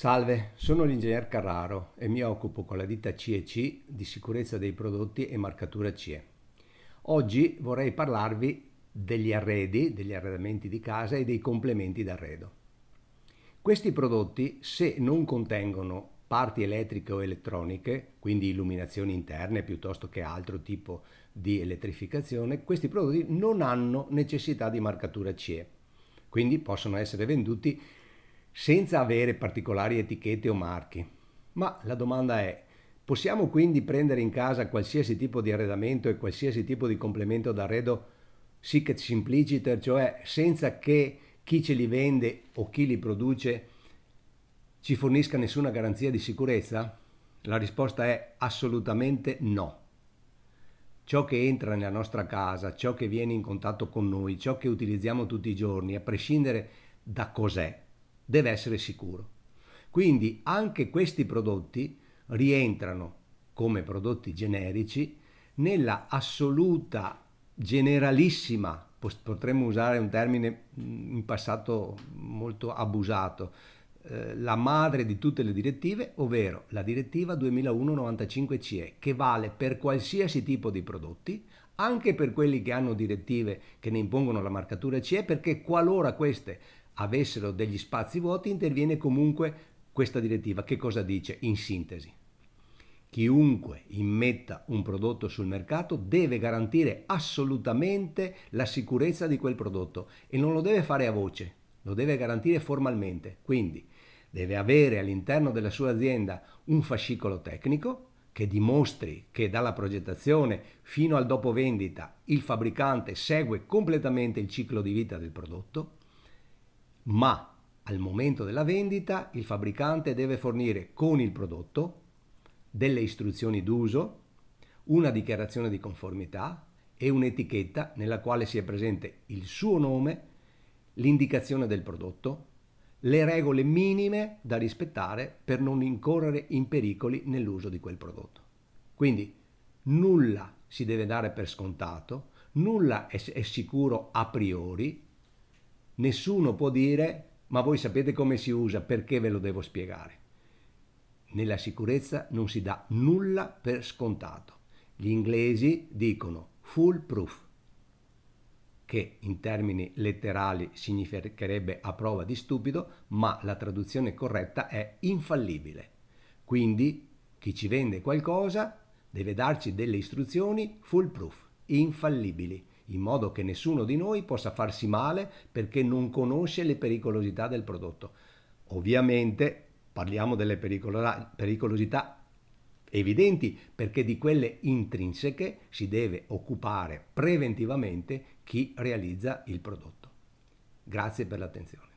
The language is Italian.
Salve, sono l'ingegner Carraro e mi occupo con la ditta CEC di sicurezza dei prodotti e marcatura CE. Oggi vorrei parlarvi degli arredi, degli arredamenti di casa e dei complementi d'arredo. Questi prodotti, se non contengono parti elettriche o elettroniche, quindi illuminazioni interne piuttosto che altro tipo di elettrificazione, questi prodotti non hanno necessità di marcatura CE, quindi possono essere venduti senza avere particolari etichette o marchi. Ma la domanda è, possiamo quindi prendere in casa qualsiasi tipo di arredamento e qualsiasi tipo di complemento d'arredo sic et simpliciter, cioè senza che chi ce li vende o chi li produce ci fornisca nessuna garanzia di sicurezza? La risposta è assolutamente no. Ciò che entra nella nostra casa, ciò che viene in contatto con noi, ciò che utilizziamo tutti i giorni, a prescindere da cos'è, deve essere sicuro. Quindi anche questi prodotti rientrano come prodotti generici nella assoluta, generalissima, potremmo usare un termine mm, in passato molto abusato, eh, la madre di tutte le direttive, ovvero la direttiva 2001-95-CE, che vale per qualsiasi tipo di prodotti, anche per quelli che hanno direttive che ne impongono la marcatura CE, perché qualora queste avessero degli spazi vuoti, interviene comunque questa direttiva. Che cosa dice in sintesi? Chiunque immetta un prodotto sul mercato deve garantire assolutamente la sicurezza di quel prodotto e non lo deve fare a voce, lo deve garantire formalmente. Quindi deve avere all'interno della sua azienda un fascicolo tecnico che dimostri che dalla progettazione fino al dopo vendita il fabbricante segue completamente il ciclo di vita del prodotto ma al momento della vendita il fabbricante deve fornire con il prodotto delle istruzioni d'uso, una dichiarazione di conformità e un'etichetta nella quale sia presente il suo nome, l'indicazione del prodotto, le regole minime da rispettare per non incorrere in pericoli nell'uso di quel prodotto. Quindi nulla si deve dare per scontato, nulla è, sicuro a priori, Nessuno può dire ma voi sapete come si usa, perché ve lo devo spiegare? Nella sicurezza non si dà nulla per scontato. Gli inglesi dicono full proof, che in termini letterali significherebbe a prova di stupido, ma la traduzione corretta è infallibile. Quindi chi ci vende qualcosa deve darci delle istruzioni full proof, infallibili in modo che nessuno di noi possa farsi male perché non conosce le pericolosità del prodotto. Ovviamente parliamo delle pericolosità evidenti perché di quelle intrinseche si deve occupare preventivamente chi realizza il prodotto. Grazie per l'attenzione.